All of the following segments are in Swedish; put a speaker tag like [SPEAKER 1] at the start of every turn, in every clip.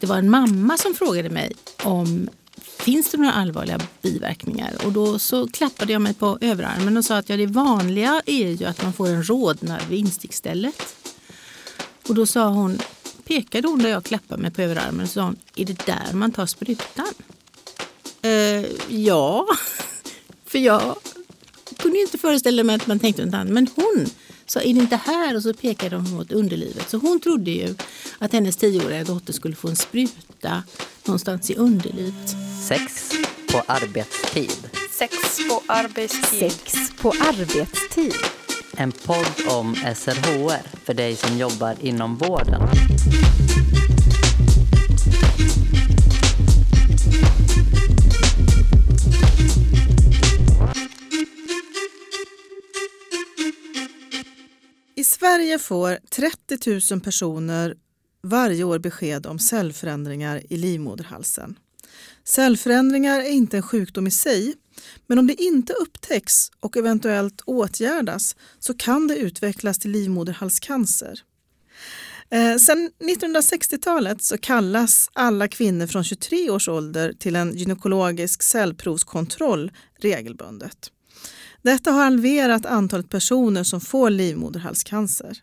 [SPEAKER 1] det var en mamma som frågade mig om finns det några allvarliga biverkningar? Och då så klappade jag mig på överarmen och sa att ja, det vanliga är ju att man får en rodnad vid instickstället. Och då sa hon, pekade hon där jag klappade mig på överarmen och sa hon, är det där man tar sprutan? Eh, ja, för jag kunde inte föreställa mig att man tänkte något annat. Men hon sa, är det inte här? Och så pekade hon mot underlivet. Så hon trodde ju att hennes tioåriga dotter skulle få en spruta någonstans i underlivet.
[SPEAKER 2] Sex på arbetstid.
[SPEAKER 3] Sex på arbetstid.
[SPEAKER 4] Sex på arbetstid.
[SPEAKER 2] En podd om SRHR för dig som jobbar inom vården.
[SPEAKER 5] Sverige får 30 000 personer varje år besked om cellförändringar i livmoderhalsen. Cellförändringar är inte en sjukdom i sig, men om det inte upptäcks och eventuellt åtgärdas så kan det utvecklas till livmoderhalscancer. Eh, sedan 1960-talet så kallas alla kvinnor från 23 års ålder till en gynekologisk cellprovskontroll regelbundet. Detta har halverat antalet personer som får livmoderhalscancer.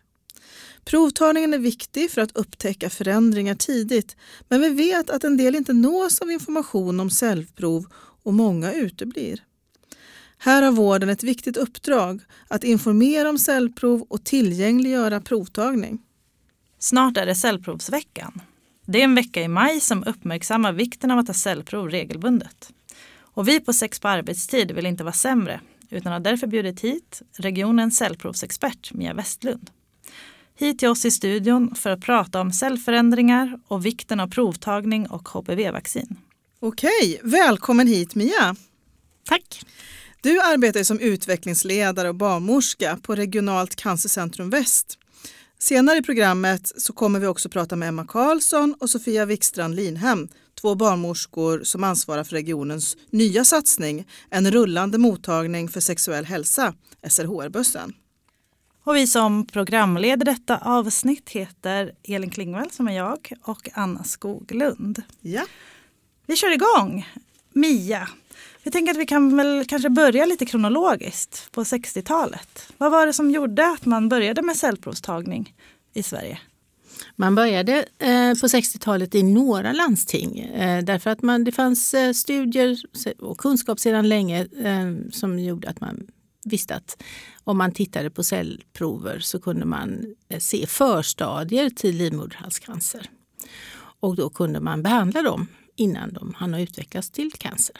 [SPEAKER 5] Provtagningen är viktig för att upptäcka förändringar tidigt men vi vet att en del inte nås av information om cellprov och många uteblir. Här har vården ett viktigt uppdrag att informera om cellprov och tillgängliggöra provtagning.
[SPEAKER 3] Snart är det cellprovsveckan. Det är en vecka i maj som uppmärksammar vikten av att ta cellprov regelbundet. Och vi på Sex på arbetstid vill inte vara sämre utan har därför bjudit hit regionens cellprovsexpert Mia Westlund. Hit till oss i studion för att prata om cellförändringar och vikten av provtagning och HPV-vaccin.
[SPEAKER 5] Okej, välkommen hit Mia!
[SPEAKER 3] Tack!
[SPEAKER 5] Du arbetar som utvecklingsledare och barnmorska på Regionalt cancercentrum Väst. Senare i programmet så kommer vi också prata med Emma Karlsson och Sofia Wikstrand Linhem, två barnmorskor som ansvarar för regionens nya satsning, en rullande mottagning för sexuell hälsa, SRHR-bussen.
[SPEAKER 3] Och vi som programleder detta avsnitt heter Elin Klingvall som är jag och Anna Skoglund.
[SPEAKER 5] Ja.
[SPEAKER 3] Vi kör igång! Mia, jag tänker att vi kan väl kanske börja lite kronologiskt på 60-talet. Vad var det som gjorde att man började med cellprovstagning i Sverige?
[SPEAKER 1] Man började eh, på 60-talet i några landsting eh, därför att man, det fanns eh, studier och kunskap sedan länge som gjorde att man visste att om man tittade på cellprover så kunde man se förstadier till livmoderhalscancer. Och då kunde man behandla dem innan de hann utvecklas till cancer.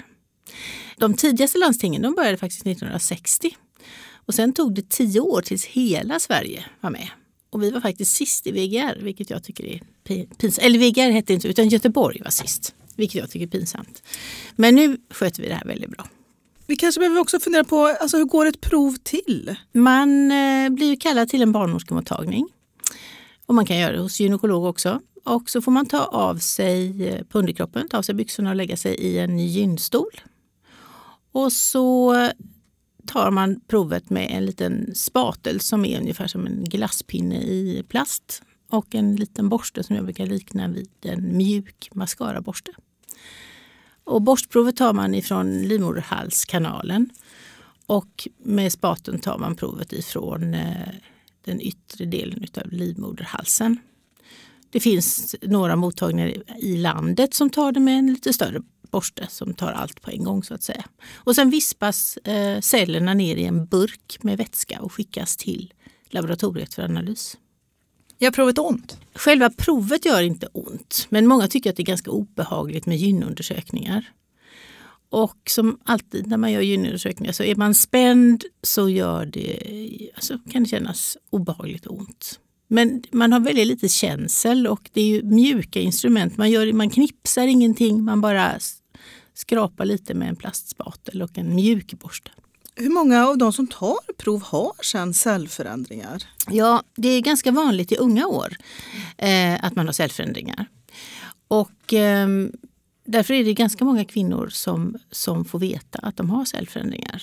[SPEAKER 1] De tidigaste landstingen de började faktiskt 1960. Och sen tog det tio år tills hela Sverige var med. Och vi var faktiskt sist i VGR, vilket jag tycker är pinsamt. Eller VGR hette inte utan Göteborg var sist, vilket jag tycker är pinsamt. Men nu sköter vi det här väldigt bra.
[SPEAKER 5] Vi kanske behöver också fundera på alltså, hur går ett prov till?
[SPEAKER 1] Man eh, blir kallad till en barnmorskemottagning. Och man kan göra det hos gynekolog också. Och så får man ta av sig eh, på underkroppen, ta av sig byxorna och lägga sig i en gynstol. Och så tar man provet med en liten spatel som är ungefär som en glasspinne i plast och en liten borste som jag brukar likna vid en mjuk mascaraborste. Och borstprovet tar man ifrån livmoderhalskanalen och med spaten tar man provet ifrån eh, den yttre delen av livmoderhalsen. Det finns några mottagningar i landet som tar det med en lite större borste som tar allt på en gång så att säga. Och sen vispas eh, cellerna ner i en burk med vätska och skickas till laboratoriet för analys.
[SPEAKER 3] Gör provet ont?
[SPEAKER 1] Själva provet gör inte ont, men många tycker att det är ganska obehagligt med gynundersökningar. Och som alltid när man gör gynundersökningar så är man spänd så gör det, alltså, kan det kännas obehagligt och ont. Men man har väldigt lite känsel och det är ju mjuka instrument. Man, gör, man knipsar ingenting, man bara skrapar lite med en plastspatel och en mjuk borste.
[SPEAKER 5] Hur många av de som tar prov har sedan cellförändringar?
[SPEAKER 1] Ja, det är ganska vanligt i unga år eh, att man har cellförändringar. Och eh, därför är det ganska många kvinnor som, som får veta att de har cellförändringar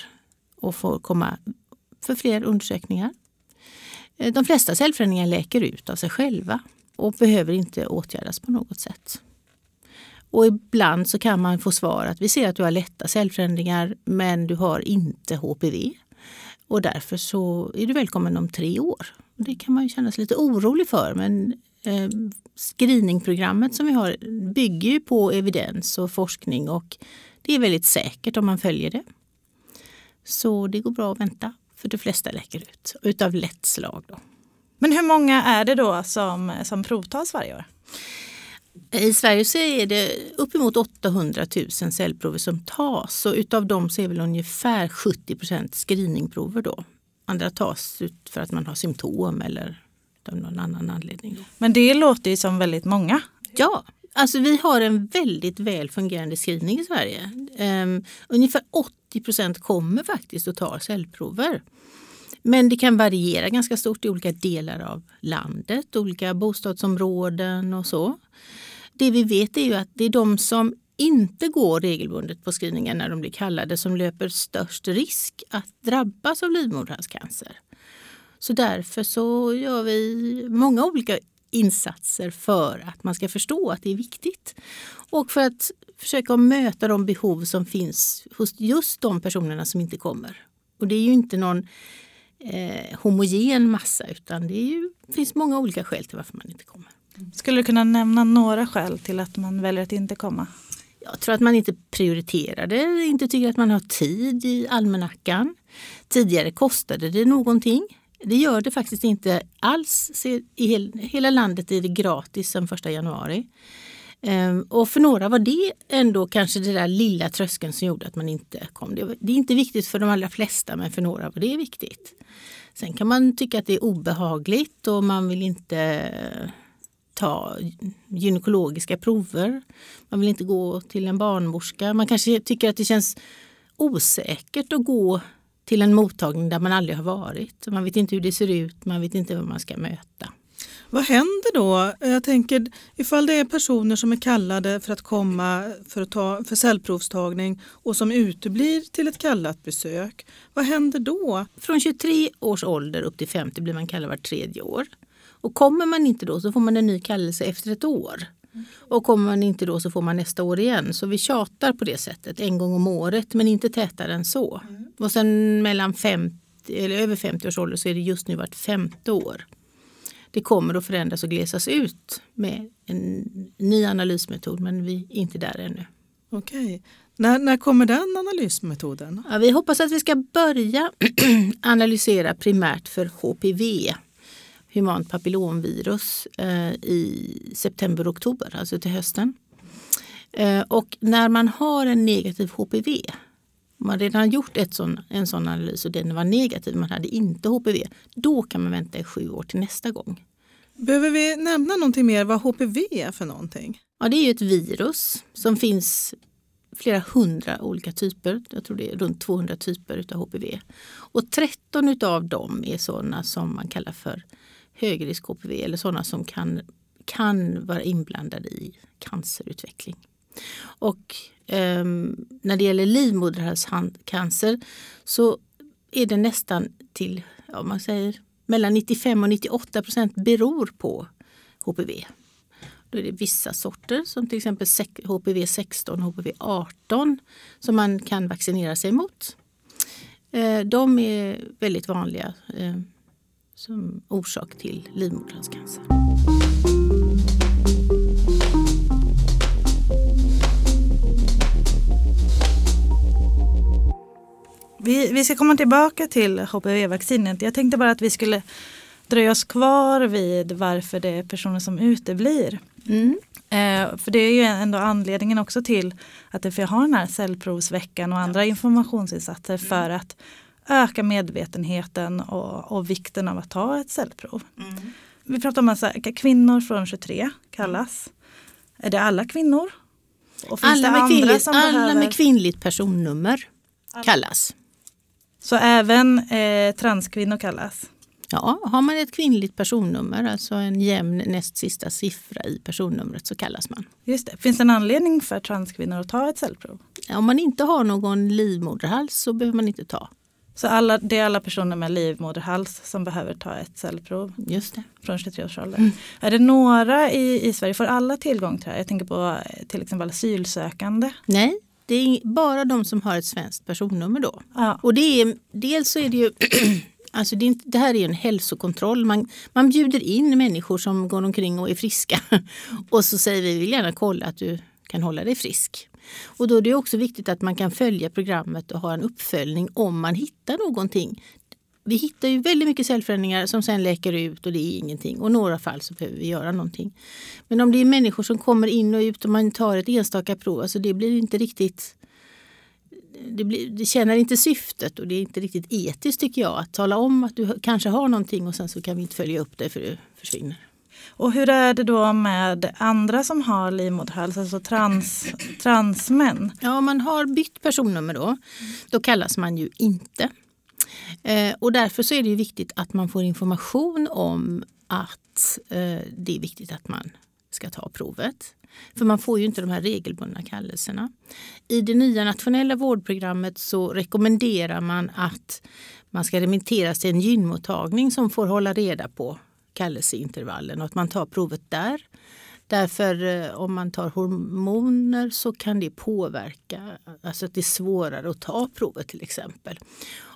[SPEAKER 1] och får komma för fler undersökningar. Eh, de flesta cellförändringar läker ut av sig själva och behöver inte åtgärdas på något sätt. Och ibland så kan man få svar att vi ser att du har lätta cellförändringar men du har inte HPV. Och därför så är du välkommen om tre år. Det kan man ju känna sig lite orolig för men eh, screeningprogrammet som vi har bygger ju på evidens och forskning och det är väldigt säkert om man följer det. Så det går bra att vänta för de flesta läker ut utav lätt slag. Då.
[SPEAKER 3] Men hur många är det då som, som provtas varje år?
[SPEAKER 1] I Sverige så är det uppemot 800 000 cellprover som tas och utav dem så är väl ungefär 70 procent screeningprover då. Andra tas ut för att man har symptom eller av någon annan anledning.
[SPEAKER 3] Men det låter ju som väldigt många.
[SPEAKER 1] Ja, alltså vi har en väldigt väl fungerande screening i Sverige. Um, ungefär 80 procent kommer faktiskt att ta cellprover. Men det kan variera ganska stort i olika delar av landet, olika bostadsområden och så. Det vi vet är ju att det är de som inte går regelbundet på screeningen när de blir kallade som löper störst risk att drabbas av livmoderhalscancer. Så därför så gör vi många olika insatser för att man ska förstå att det är viktigt. Och för att försöka möta de behov som finns hos just de personerna som inte kommer. Och det är ju inte någon eh, homogen massa utan det ju, finns många olika skäl till varför man inte kommer.
[SPEAKER 3] Skulle du kunna nämna några skäl till att man väljer att inte komma?
[SPEAKER 1] Jag tror att man inte prioriterar det, inte tycker att man har tid i almanackan. Tidigare kostade det någonting. Det gör det faktiskt inte alls. I hela landet är det gratis sedan 1 januari. Ehm, och för några var det ändå kanske det där lilla tröskeln som gjorde att man inte kom. Det är inte viktigt för de allra flesta men för några var det viktigt. Sen kan man tycka att det är obehagligt och man vill inte eh, ta gynekologiska prover. Man vill inte gå till en barnmorska. Man kanske tycker att det känns osäkert att gå till en mottagning där man aldrig har varit. Man vet inte hur det ser ut, man vet inte vad man ska möta.
[SPEAKER 5] Vad händer då? Jag tänker ifall det är personer som är kallade för att komma för, att ta, för cellprovstagning och som uteblir till ett kallat besök. Vad händer då?
[SPEAKER 1] Från 23 års ålder upp till 50 blir man kallad vart tredje år. Och kommer man inte då så får man en ny kallelse efter ett år. Och kommer man inte då så får man nästa år igen. Så vi tjatar på det sättet en gång om året men inte tätare än så. Mm. Och sen mellan 50, eller över 50 års ålder så är det just nu vart femte år. Det kommer att förändras och glesas ut med en ny analysmetod men vi är inte där ännu.
[SPEAKER 5] Okej. När, när kommer den analysmetoden?
[SPEAKER 1] Ja, vi hoppas att vi ska börja analysera primärt för HPV humant papillomvirus eh, i september-oktober, alltså till hösten. Eh, och när man har en negativ HPV, man redan gjort ett sån, en sån analys och den var negativ, man hade inte HPV, då kan man vänta i sju år till nästa gång.
[SPEAKER 5] Behöver vi nämna någonting mer vad HPV är för någonting?
[SPEAKER 1] Ja, det är ett virus som finns flera hundra olika typer. Jag tror det är runt 200 typer av HPV. Och 13 av dem är sådana som man kallar för högrisk HPV eller sådana som kan, kan vara inblandade i cancerutveckling. Och eh, när det gäller livmoderhalscancer så är det nästan till, ja, man säger mellan 95 och 98 procent beror på HPV. Då är det vissa sorter som till exempel HPV 16 och HPV 18 som man kan vaccinera sig mot. Ehm, de är väldigt vanliga ehm, som orsak till livmoderhalscancer.
[SPEAKER 3] Vi, vi ska komma tillbaka till HPV-vaccinet. Jag tänkte bara att vi skulle dröja oss kvar vid varför det är personer som uteblir. Mm. Eh, för det är ju ändå anledningen också till att vi har den här cellprovsveckan och andra informationsinsatser för att öka medvetenheten och, och vikten av att ta ett cellprov. Mm. Vi pratar om att kvinnor från 23 kallas. Är det alla kvinnor?
[SPEAKER 1] alla med, kvinnligt, alla behöver... med kvinnligt personnummer kallas.
[SPEAKER 3] Så även eh, transkvinnor kallas?
[SPEAKER 1] Ja, har man ett kvinnligt personnummer, alltså en jämn näst sista siffra i personnumret så kallas man.
[SPEAKER 3] Just det. Finns det en anledning för transkvinnor att ta ett cellprov?
[SPEAKER 1] Om man inte har någon livmoderhals så behöver man inte ta
[SPEAKER 3] Så alla, det är alla personer med livmoderhals som behöver ta ett cellprov
[SPEAKER 1] Just det.
[SPEAKER 3] från 23 års ålder. Är det några i, i Sverige, får alla tillgång till det här? Jag tänker på eh, till exempel asylsökande.
[SPEAKER 1] Nej, det är bara de som har ett svenskt personnummer då.
[SPEAKER 3] Ja.
[SPEAKER 1] Och det är, dels så är det ju Alltså det, inte, det här är en hälsokontroll. Man, man bjuder in människor som går omkring och är friska och så säger vi, vi vill gärna kolla att du kan hålla dig frisk. Och då är det också viktigt att man kan följa programmet och ha en uppföljning om man hittar någonting. Vi hittar ju väldigt mycket cellförändringar som sen läker ut och det är ingenting. Och några fall så behöver vi göra någonting. Men om det är människor som kommer in och ut och man tar ett enstaka prov, alltså det blir inte riktigt det, blir, det tjänar inte syftet och det är inte riktigt etiskt tycker jag att tala om att du kanske har någonting och sen så kan vi inte följa upp det för det försvinner.
[SPEAKER 3] Och hur är det då med andra som har livmoderhals, alltså trans, transmän?
[SPEAKER 1] Ja, om man har bytt personnummer då, då kallas man ju inte. Eh, och därför så är det ju viktigt att man får information om att eh, det är viktigt att man ska ta provet. För man får ju inte de här regelbundna kallelserna. I det nya nationella vårdprogrammet så rekommenderar man att man ska remitteras till en gynmottagning som får hålla reda på kallelseintervallen och att man tar provet där. Därför eh, om man tar hormoner så kan det påverka, alltså att det är svårare att ta provet till exempel.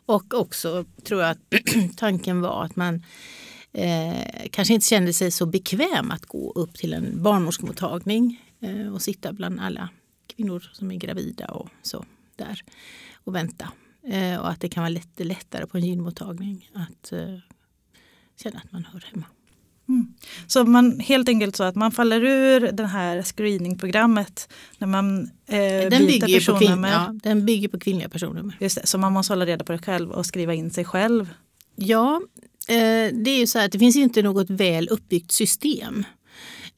[SPEAKER 1] Och också tror jag att tanken var att man eh, kanske inte kände sig så bekväm att gå upp till en barnmorskemottagning eh, och sitta bland alla kvinnor som är gravida och så där och vänta. Eh, och att det kan vara lite lättare på en gynmottagning att eh, känna att man hör hemma.
[SPEAKER 3] Så man helt enkelt så att man faller ur det här screeningprogrammet när man eh,
[SPEAKER 1] Den
[SPEAKER 3] byter
[SPEAKER 1] kvin-
[SPEAKER 3] personnummer.
[SPEAKER 1] ja, den bygger på kvinnliga personnummer.
[SPEAKER 3] Just det, så man måste hålla reda på det själv och skriva in sig själv.
[SPEAKER 1] Ja, eh, det är ju så här att det finns inte något väl uppbyggt system.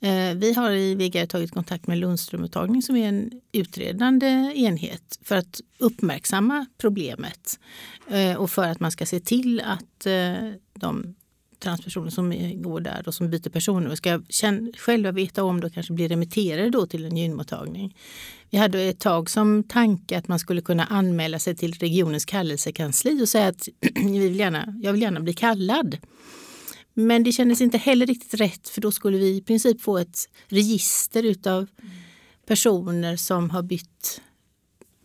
[SPEAKER 1] Eh, vi har i VGR tagit kontakt med Lundströmmottagning som är en utredande enhet för att uppmärksamma problemet eh, och för att man ska se till att eh, de transpersoner som går där och som byter personnummer ska själva veta om det och kanske bli remitterade då till en gynmottagning. Vi hade ett tag som tanke att man skulle kunna anmäla sig till regionens kallelsekansli och säga att vi vill gärna, jag vill gärna bli kallad. Men det kändes inte heller riktigt rätt för då skulle vi i princip få ett register utav personer som har bytt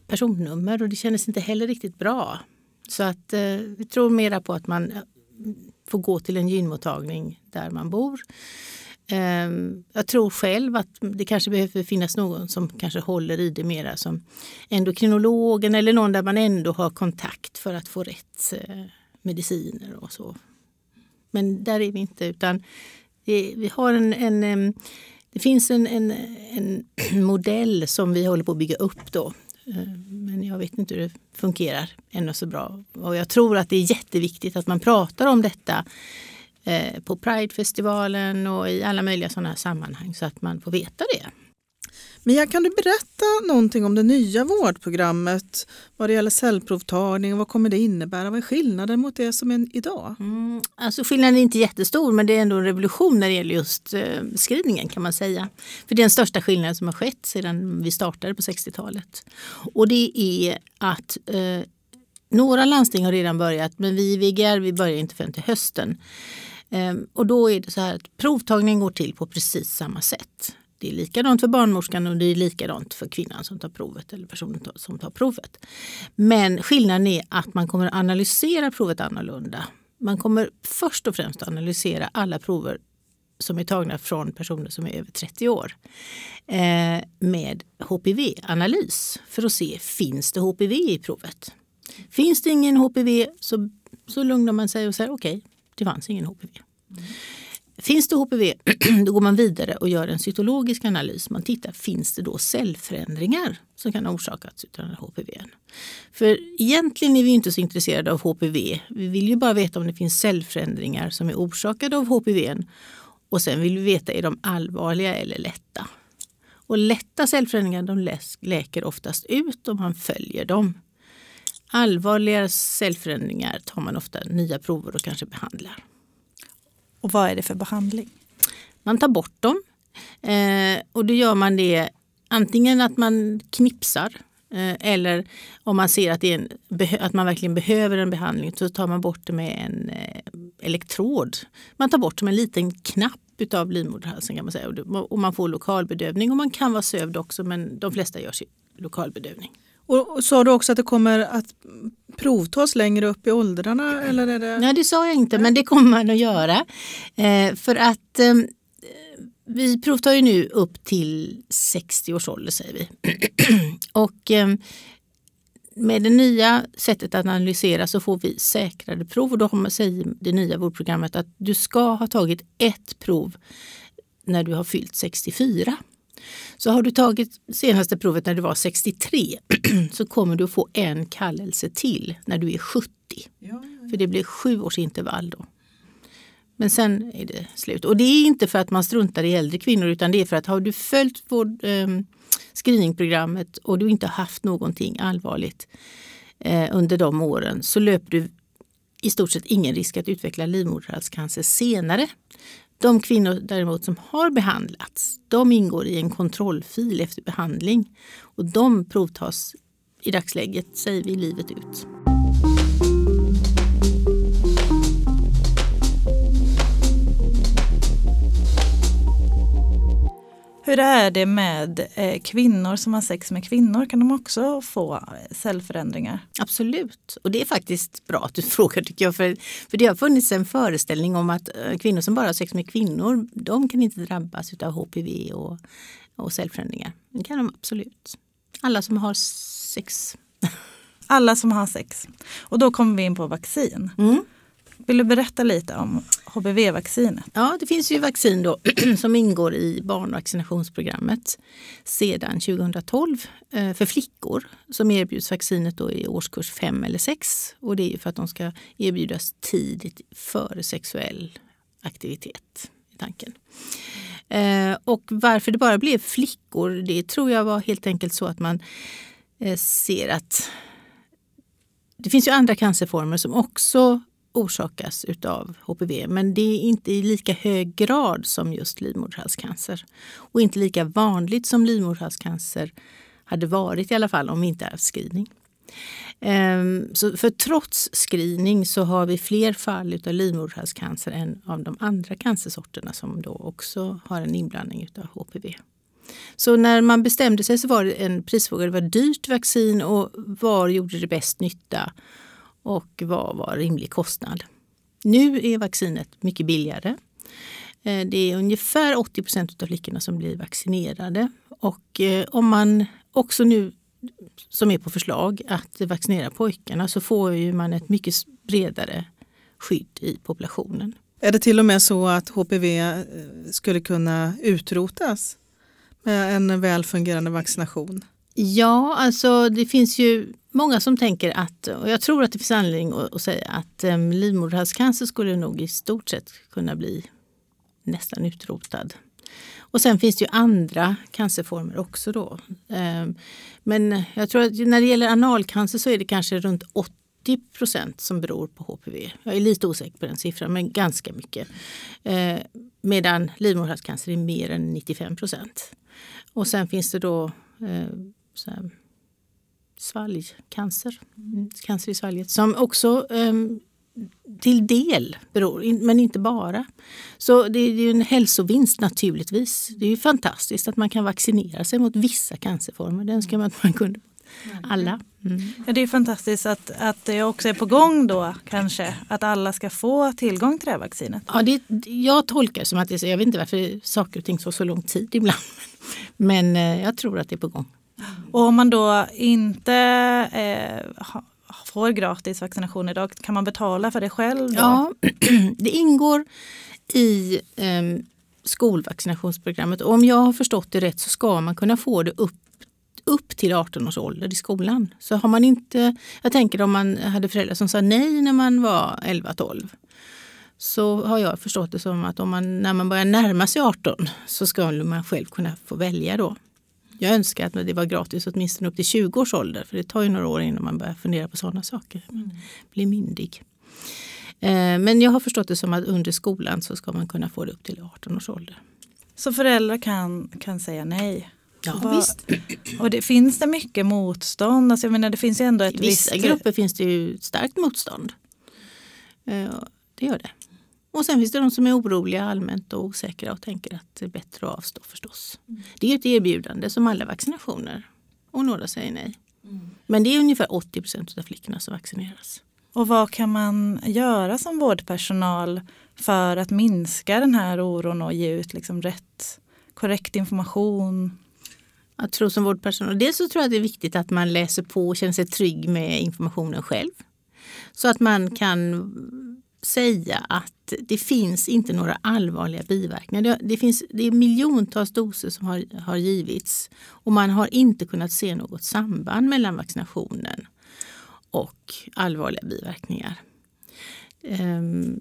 [SPEAKER 1] personnummer och det kändes inte heller riktigt bra. Så att eh, vi tror mera på att man får gå till en gynmottagning där man bor. Ehm, jag tror själv att det kanske behöver finnas någon som kanske håller i det mera som endokrinologen eller någon där man ändå har kontakt för att få rätt eh, mediciner och så. Men där är vi inte utan det, vi har en, en ehm, det finns en, en, en modell som vi håller på att bygga upp då. Eh, men jag vet inte hur det fungerar ännu så bra. Och jag tror att det är jätteviktigt att man pratar om detta eh, på Pridefestivalen och i alla möjliga sådana här sammanhang så att man får veta det.
[SPEAKER 5] Mia, kan du berätta någonting om det nya vårdprogrammet vad det gäller cellprovtagning? Vad kommer det innebära? Vad är skillnaden mot det som är idag?
[SPEAKER 1] Mm, alltså skillnaden är inte jättestor men det är ändå en revolution när det gäller just eh, screeningen kan man säga. För det är den största skillnaden som har skett sedan vi startade på 60-talet. Och det är att eh, några landsting har redan börjat men vi i VGR vi börjar inte förrän till hösten. Ehm, och då är det så här att provtagningen går till på precis samma sätt. Det är likadant för barnmorskan och det är likadant för kvinnan som tar provet eller personen som tar provet. Men skillnaden är att man kommer att analysera provet annorlunda. Man kommer först och främst att analysera alla prover som är tagna från personer som är över 30 år eh, med HPV-analys för att se finns det HPV i provet. Finns det ingen HPV så, så lugnar man sig och säger okej, det fanns ingen HPV. Mm. Finns det HPV, då går man vidare och gör en cytologisk analys. Man tittar, finns det då cellförändringar som kan ha orsakats av den här HPV? För egentligen är vi inte så intresserade av HPV. Vi vill ju bara veta om det finns cellförändringar som är orsakade av HPV. Och sen vill vi veta, är de allvarliga eller lätta? Och lätta cellförändringar de läker oftast ut om man följer dem. Allvarliga cellförändringar tar man ofta nya prover och kanske behandlar.
[SPEAKER 3] Och vad är det för behandling?
[SPEAKER 1] Man tar bort dem eh, och då gör man det antingen att man knipsar Eh, Eller om man ser att, det är en, att man verkligen behöver en behandling så tar man bort det med en eh, elektrod. Man tar bort det med en liten knapp utav livmoderhalsen kan man säga. Och Och man får lokalbedövning och man kan vara sövd också men de flesta gör sig lokalbedövning.
[SPEAKER 5] Och sa du också att det kommer att provtas längre upp i åldrarna? Eller är det...
[SPEAKER 1] Nej, det sa jag inte, men det kommer man att göra. Eh, för att eh, vi provtar ju nu upp till 60 års ålder säger vi. och eh, med det nya sättet att analysera så får vi säkrade prov och då har man, säger det nya vårdprogrammet att du ska ha tagit ett prov när du har fyllt 64. Så har du tagit senaste provet när du var 63 så kommer du att få en kallelse till när du är 70. För det blir sju års intervall då. Men sen är det slut. Och det är inte för att man struntar i äldre kvinnor utan det är för att har du följt vårt eh, screeningprogrammet och du inte haft någonting allvarligt eh, under de åren så löper du i stort sett ingen risk att utveckla livmoderhalscancer senare. De kvinnor däremot som har behandlats, de ingår i en kontrollfil efter behandling och de provtas i dagsläget, säger vi, livet ut.
[SPEAKER 3] Hur är det med eh, kvinnor som har sex med kvinnor? Kan de också få cellförändringar?
[SPEAKER 1] Absolut. Och det är faktiskt bra att du frågar tycker jag. För, för det har funnits en föreställning om att eh, kvinnor som bara har sex med kvinnor, de kan inte drabbas av HPV och, och cellförändringar. Det kan de absolut. Alla som har sex.
[SPEAKER 3] Alla som har sex. Och då kommer vi in på vaccin.
[SPEAKER 1] Mm.
[SPEAKER 3] Vill du berätta lite om HBV-vaccinet?
[SPEAKER 1] Ja, det finns ju vaccin då, som ingår i barnvaccinationsprogrammet sedan 2012 eh, för flickor som erbjuds vaccinet då i årskurs 5 eller 6. Och det är ju för att de ska erbjudas tidigt före sexuell aktivitet i tanken. Eh, och varför det bara blev flickor, det tror jag var helt enkelt så att man eh, ser att det finns ju andra cancerformer som också orsakas utav HPV men det är inte i lika hög grad som just livmoderhalscancer. Och inte lika vanligt som livmoderhalscancer hade varit i alla fall om vi inte haft screening. Ehm, Så för trots screening så har vi fler fall utav livmoderhalscancer än av de andra cancersorterna som då också har en inblandning utav HPV. Så när man bestämde sig så var det en prisfråga. Det var dyrt vaccin och var gjorde det bäst nytta och vad var rimlig kostnad. Nu är vaccinet mycket billigare. Eh, Det är ungefär 80 procent av flickorna som blir vaccinerade. Och eh, om man också nu, som är på förslag, att vaccinera pojkarna så får ju man ett mycket bredare skydd i populationen.
[SPEAKER 5] Är det till och med så att HPV eh, skulle kunna utrotas med en väl fungerande vaccination?
[SPEAKER 1] Ja, alltså det finns ju många som tänker att, och jag tror att det finns anledning att, att säga att um, livmoderhalscancer skulle nog i stort sett kunna bli nästan utrotad. Och sen finns det ju andra cancerformer också då. Ehm, men jag tror att när det gäller analcancer så är det kanske runt 80 procent som beror på HPV. Jag är lite osäker på den siffran, men ganska mycket. Eh, medan livmoderhalscancer är mer än 95 procent. Och sen finns det då eh, så här, svalgcancer, mm, cancer i svalget, som också eh, till del beror, men inte bara. Så det är ju en hälsovinst naturligtvis. Det är ju fantastiskt att man kan vaccinera sig mot vissa cancerformer. Det önskar man att man kunde mot alla. Mm.
[SPEAKER 3] Ja, det är fantastiskt att, att det också är på gång då kanske att alla ska få tillgång till det här vaccinet.
[SPEAKER 1] Ja, det, jag tolkar det som att det. Jag vet inte varför saker och ting tar så lång tid ibland. Men eh, jag tror att det är på gång.
[SPEAKER 3] Och om man då inte eh, får gratis vaccination idag, kan man betala för det själv? Då?
[SPEAKER 1] Ja, det ingår i eh, skolvaccinationsprogrammet. Och om jag har förstått det rätt så ska man kunna få det upp, upp till 18 års ålder i skolan. Så har man inte, jag tänker om man hade föräldrar som sa nej när man var 11-12 så har jag förstått det som att om man, när man börjar närma sig 18 så ska man själv kunna få välja då. Jag önskar att det var gratis åtminstone upp till 20 års ålder för det tar ju några år innan man börjar fundera på sådana saker. Man blir myndig. Eh, Men jag har förstått det som att under skolan så ska man kunna få det upp till 18 års ålder.
[SPEAKER 3] Så föräldrar kan, kan säga nej?
[SPEAKER 1] Ja,
[SPEAKER 3] Vad-
[SPEAKER 1] visst.
[SPEAKER 3] Och det, finns det mycket motstånd? Alltså jag menar, det finns ändå ett
[SPEAKER 1] I vissa
[SPEAKER 3] visst...
[SPEAKER 1] grupper finns det ju starkt motstånd. Eh, Det gör det. Och sen finns det de som är oroliga allmänt och osäkra och tänker att det är bättre att avstå förstås. Det är ett erbjudande som alla vaccinationer och några säger nej. Men det är ungefär 80 procent av flickorna som vaccineras.
[SPEAKER 3] Och vad kan man göra som vårdpersonal för att minska den här oron och ge ut liksom rätt, korrekt information?
[SPEAKER 1] Jag tror som vårdpersonal, dels så tror jag att det är viktigt att man läser på och känner sig trygg med informationen själv. Så att man kan säga att det finns inte några allvarliga biverkningar. Det, det, finns, det är miljontals doser som har, har givits och man har inte kunnat se något samband mellan vaccinationen och allvarliga biverkningar. Ehm,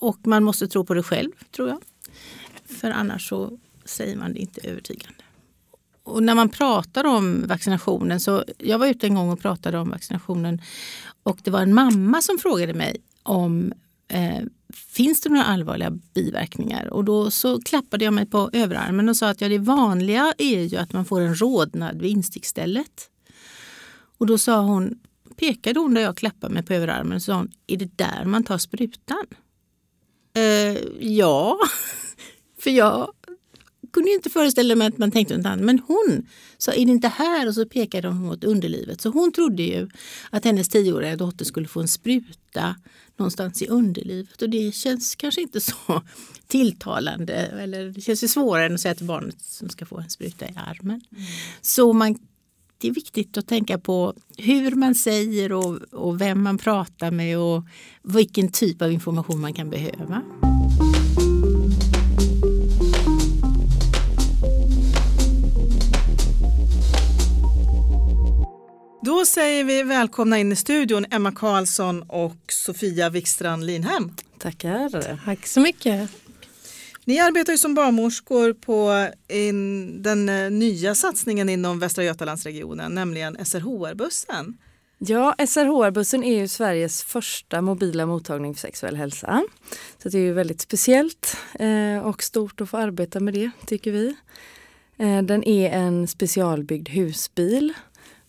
[SPEAKER 1] och man måste tro på det själv, tror jag. För annars så säger man det inte övertygande. Och när man pratar om vaccinationen, så jag var ute en gång och pratade om vaccinationen och det var en mamma som frågade mig om eh, finns det några allvarliga biverkningar? Och då så klappade jag mig på överarmen och sa att ja, det vanliga är ju att man får en rodnad vid instickstället. Och då sa hon, pekade hon där jag klappade mig på överarmen och sa hon, är det där man tar sprutan? Eh, ja, för jag kunde ju inte föreställa mig att man tänkte något annat. Men hon sa, är det inte här? Och så pekade hon mot underlivet. Så hon trodde ju att hennes tioåriga dotter skulle få en spruta någonstans i underlivet. Och det känns kanske inte så tilltalande. Eller det känns ju svårare än att säga till barnet som ska få en spruta i armen. Så man, det är viktigt att tänka på hur man säger och, och vem man pratar med och vilken typ av information man kan behöva.
[SPEAKER 5] Då säger vi välkomna in i studion Emma Karlsson och Sofia Wikstrand Linhem.
[SPEAKER 6] Tackar.
[SPEAKER 4] Tack så mycket.
[SPEAKER 5] Ni arbetar ju som barnmorskor på in, den eh, nya satsningen inom Västra Götalandsregionen, nämligen SRHR-bussen.
[SPEAKER 6] Ja, SRHR-bussen är ju Sveriges första mobila mottagning för sexuell hälsa. Så det är ju väldigt speciellt eh, och stort att få arbeta med det, tycker vi. Eh, den är en specialbyggd husbil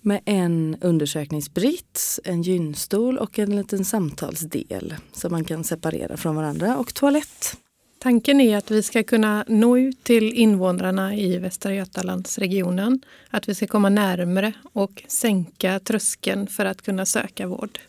[SPEAKER 6] med en undersökningsbrits, en gynstol och en liten samtalsdel som man kan separera från varandra och toalett.
[SPEAKER 4] Tanken är att vi ska kunna nå ut till invånarna i Västra Götalandsregionen. Att vi ska komma närmre och sänka tröskeln för att kunna söka vård.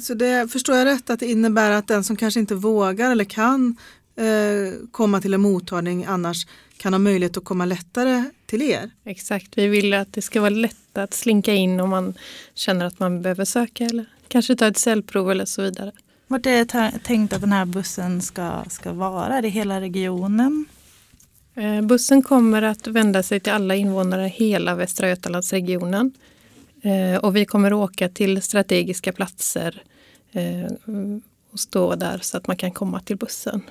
[SPEAKER 5] Så det förstår jag rätt att det innebär att den som kanske inte vågar eller kan eh, komma till en mottagning annars kan ha möjlighet att komma lättare till er?
[SPEAKER 4] Exakt, vi vill att det ska vara lätt att slinka in om man känner att man behöver söka eller kanske ta ett cellprov eller så vidare.
[SPEAKER 3] Vart är det tänkt att den här bussen ska, ska vara? Är det hela regionen?
[SPEAKER 4] Eh, Bussen kommer att vända sig till alla invånare i hela Västra Götalandsregionen. Eh, Och vi kommer åka till strategiska platser eh, och stå där så att man kan komma till bussen.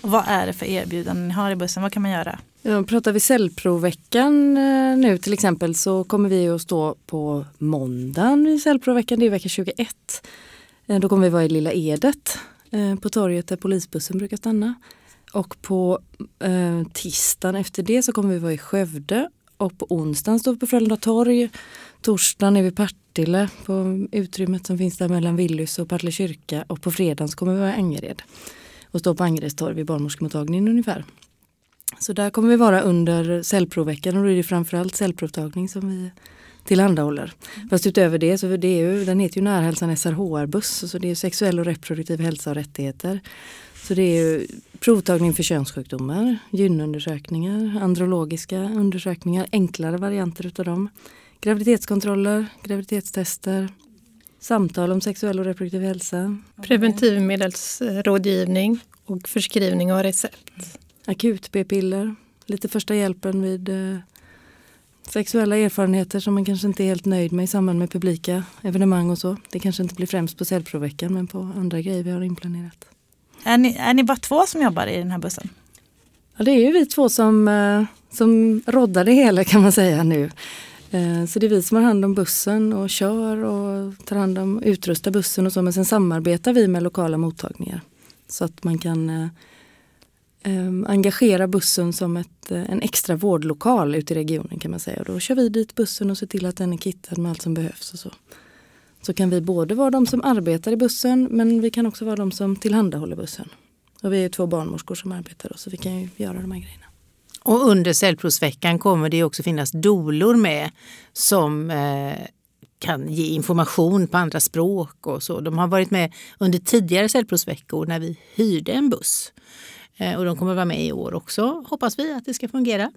[SPEAKER 3] Och vad är det för erbjudanden ni har i bussen? Vad kan man göra?
[SPEAKER 6] Ja, pratar vi cellprovveckan eh, nu till exempel så kommer vi att stå på måndagen i cellprovveckan, det är vecka 21. Eh, då kommer vi vara i Lilla Edet eh, på torget där polisbussen brukar stanna. Och på eh, tisdagen efter det så kommer vi vara i Skövde och på onsdagen står vi på Frölunda torg. Torsdagen är vi i Partille på utrymmet som finns där mellan Willys och Partille kyrka och på fredagen så kommer vi vara i Angered och stå på Angereds torg vid barnmorskemottagningen ungefär. Så där kommer vi vara under cellprovveckan och då är det framförallt cellprovtagning som vi tillhandahåller. Fast utöver det så det är ju, den heter ju Närhälsan SRHR-buss så det är sexuell och reproduktiv hälsa och rättigheter. Så det är provtagning för könssjukdomar, gynundersökningar, andrologiska undersökningar, enklare varianter utav dem. Graviditetskontroller, graviditetstester, samtal om sexuell och reproduktiv hälsa,
[SPEAKER 4] Preventivmedelsrådgivning och förskrivning av recept.
[SPEAKER 6] Akut p-piller, lite första hjälpen vid eh, sexuella erfarenheter som man kanske inte är helt nöjd med i samband med publika evenemang och så. Det kanske inte blir främst på cellprovveckan men på andra grejer vi har inplanerat.
[SPEAKER 3] Är ni, är ni bara två som jobbar i den här bussen?
[SPEAKER 6] Ja, det är ju vi två som, eh, som roddar det hela kan man säga nu. Eh, Så det är vi som har hand om bussen och kör och tar hand om utrustar bussen och så men sen samarbetar vi med lokala mottagningar. Så att man kan eh, Ehm, engagera bussen som ett, eh, en extra vårdlokal ute i regionen kan man säga. Och då kör vi dit bussen och ser till att den är kittad med allt som behövs. Och så. så kan vi både vara de som arbetar i bussen men vi kan också vara de som tillhandahåller bussen. Och vi är två barnmorskor som arbetar då, så vi kan ju göra de här grejerna.
[SPEAKER 1] Och under cellprovsveckan kommer det också finnas dolor med som eh, kan ge information på andra språk och så. De har varit med under tidigare cellprovsveckor när vi hyrde en buss. Eh, och de kommer vara med i år också, hoppas vi att det ska fungera.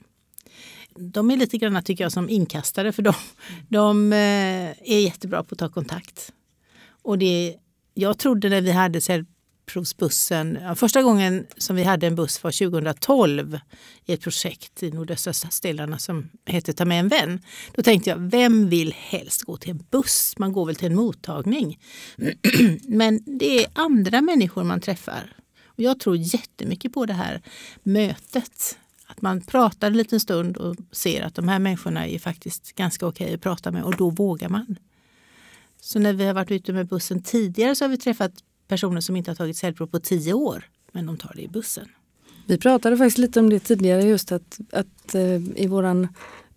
[SPEAKER 1] De är lite grann tycker jag som inkastare för de, de eh, är jättebra på att ta kontakt. Och det, jag trodde när vi hade cellprovsbussen, första gången som vi hade en buss var 2012 i ett projekt i nordöstra stadsdelarna som hette Ta med en vän. Då tänkte jag, vem vill helst gå till en buss? Man går väl till en mottagning. Men det är andra människor man träffar och jag tror jättemycket på det här mötet. Att man pratar en liten stund och ser att de här människorna är faktiskt ganska okej att prata med och då vågar man. Så när vi har varit ute med bussen tidigare så har vi träffat personer som inte har tagit cellprov på tio år, men de tar det i bussen.
[SPEAKER 6] Vi pratade faktiskt lite om det tidigare just att, att eh, i våran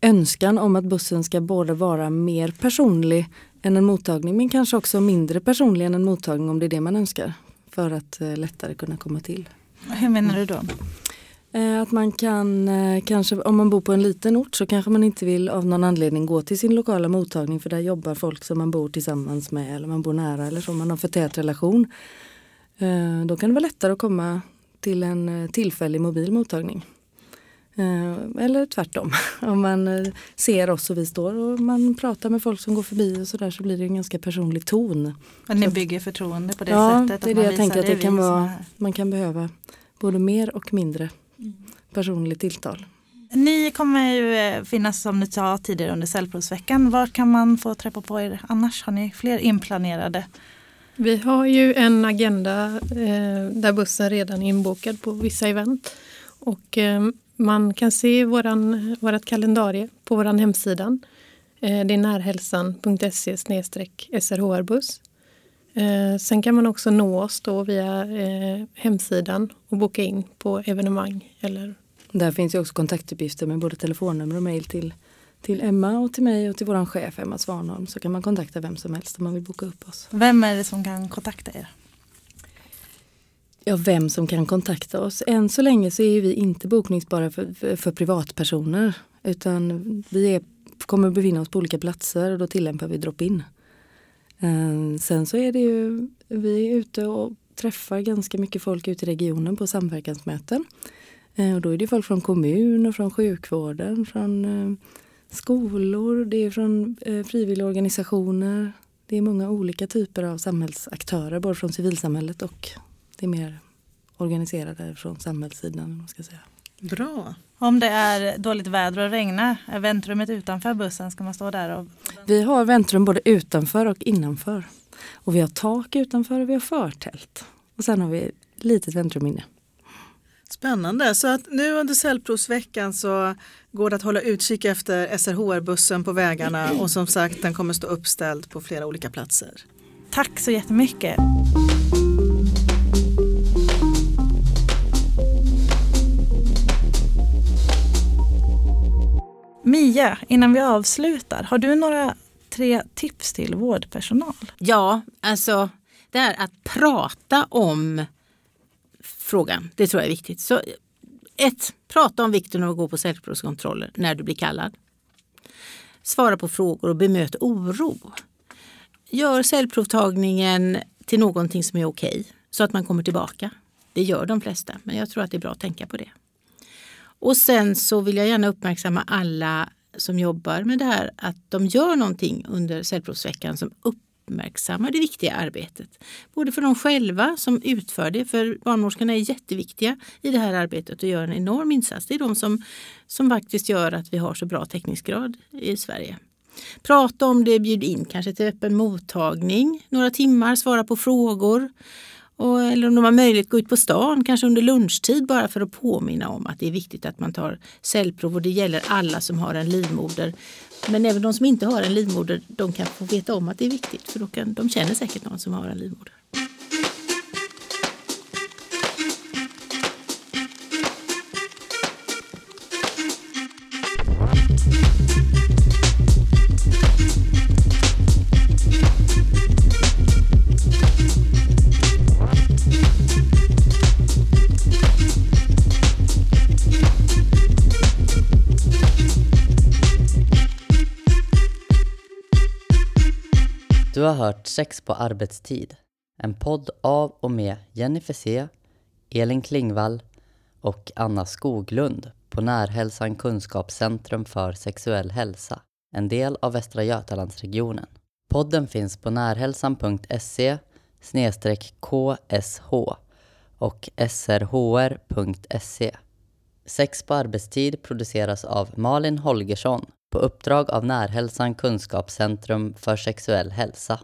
[SPEAKER 6] önskan om att bussen ska både vara mer personlig än en mottagning men kanske också mindre personlig än en mottagning om det är det man önskar för att eh, lättare kunna komma till.
[SPEAKER 3] Hur menar du då?
[SPEAKER 6] Eh, att man kan, eh, kanske om man bor på en liten ort så kanske man inte vill av någon anledning gå till sin lokala mottagning för där jobbar folk som man bor tillsammans med eller man bor nära eller så, man har för tät relation. Då kan det vara lättare att komma till en tillfällig mobil mottagning. Eller tvärtom. Om man ser oss och vi står och man pratar med folk som går förbi och sådär så blir det en ganska personlig ton.
[SPEAKER 3] Men ni bygger förtroende på det
[SPEAKER 6] ja,
[SPEAKER 3] sättet?
[SPEAKER 6] det är det jag tänker att det kan vara. Man kan behöva både mer och mindre personligt tilltal.
[SPEAKER 3] Ni kommer ju finnas som ni sa tidigare under cellprovsveckan. Var kan man få träffa på er annars? Har ni fler inplanerade?
[SPEAKER 4] Vi har ju en agenda eh, där bussen redan är inbokad på vissa event. Och eh, man kan se våran, vårat kalendarie på vår hemsida. Eh, det är närhälsan.se srhrbuss. Eh, sen kan man också nå oss då via eh, hemsidan och boka in på evenemang. Eller...
[SPEAKER 6] Där finns ju också kontaktuppgifter med både telefonnummer och mejl till, till Emma och till mig och till vår chef Emma Svanholm. Så kan man kontakta vem som helst om man vill boka upp oss.
[SPEAKER 3] Vem är det som kan kontakta er?
[SPEAKER 6] Ja, vem som kan kontakta oss. Än så länge så är vi inte bokningsbara för, för, för privatpersoner. Utan vi är, kommer befinna oss på olika platser och då tillämpar vi drop-in. Eh, sen så är det ju, vi är ute och träffar ganska mycket folk ute i regionen på samverkansmöten. Eh, och då är det folk från kommun och från sjukvården, från eh, skolor, det är från frivilligorganisationer. Det är många olika typer av samhällsaktörer, både från civilsamhället och det är mer organiserade från samhällssidan. Man ska säga.
[SPEAKER 5] Bra.
[SPEAKER 3] Om det är dåligt väder och regnar, är väntrummet utanför bussen? Ska man stå där? Och...
[SPEAKER 6] Vi har väntrum både utanför och innanför. Och vi har tak utanför och vi har förtält. Och sen har vi ett litet väntrum inne.
[SPEAKER 5] Spännande. Så att nu under cellprovsveckan så går det att hålla utkik efter SRHR-bussen på vägarna och som sagt den kommer stå uppställd på flera olika platser.
[SPEAKER 3] Tack så jättemycket. Mia, innan vi avslutar, har du några tre tips till vårdpersonal?
[SPEAKER 1] Ja, alltså det här att prata om frågan, det tror jag är viktigt. Så ett, prata om vikten av att gå på cellprovskontroller när du blir kallad. Svara på frågor och bemöt oro. Gör cellprovtagningen till någonting som är okej så att man kommer tillbaka. Det gör de flesta, men jag tror att det är bra att tänka på det. Och sen så vill jag gärna uppmärksamma alla som jobbar med det här att de gör någonting under cellprovsveckan som uppmärksammar det viktiga arbetet. Både för de själva som utför det, för barnmorskorna är jätteviktiga i det här arbetet och gör en enorm insats. Det är de som, som faktiskt gör att vi har så bra täckningsgrad i Sverige. Prata om det, bjud in kanske till öppen mottagning några timmar, svara på frågor. Och, eller om de har möjlighet gå ut på stan, kanske under lunchtid bara för att påminna om att det är viktigt att man tar cellprov och det gäller alla som har en livmoder. Men även de som inte har en livmoder, de kan få veta om att det är viktigt för då kan, de känner säkert någon som har en livmoder.
[SPEAKER 2] Har hört Sex på arbetstid. En podd av och med Jenny C, Elin Klingvall och Anna Skoglund på Närhälsan Kunskapscentrum för sexuell hälsa, en del av Västra Götalandsregionen. Podden finns på närhälsan.se ksh och srhr.se. Sex på arbetstid produceras av Malin Holgersson på uppdrag av Närhälsan Kunskapscentrum för sexuell hälsa.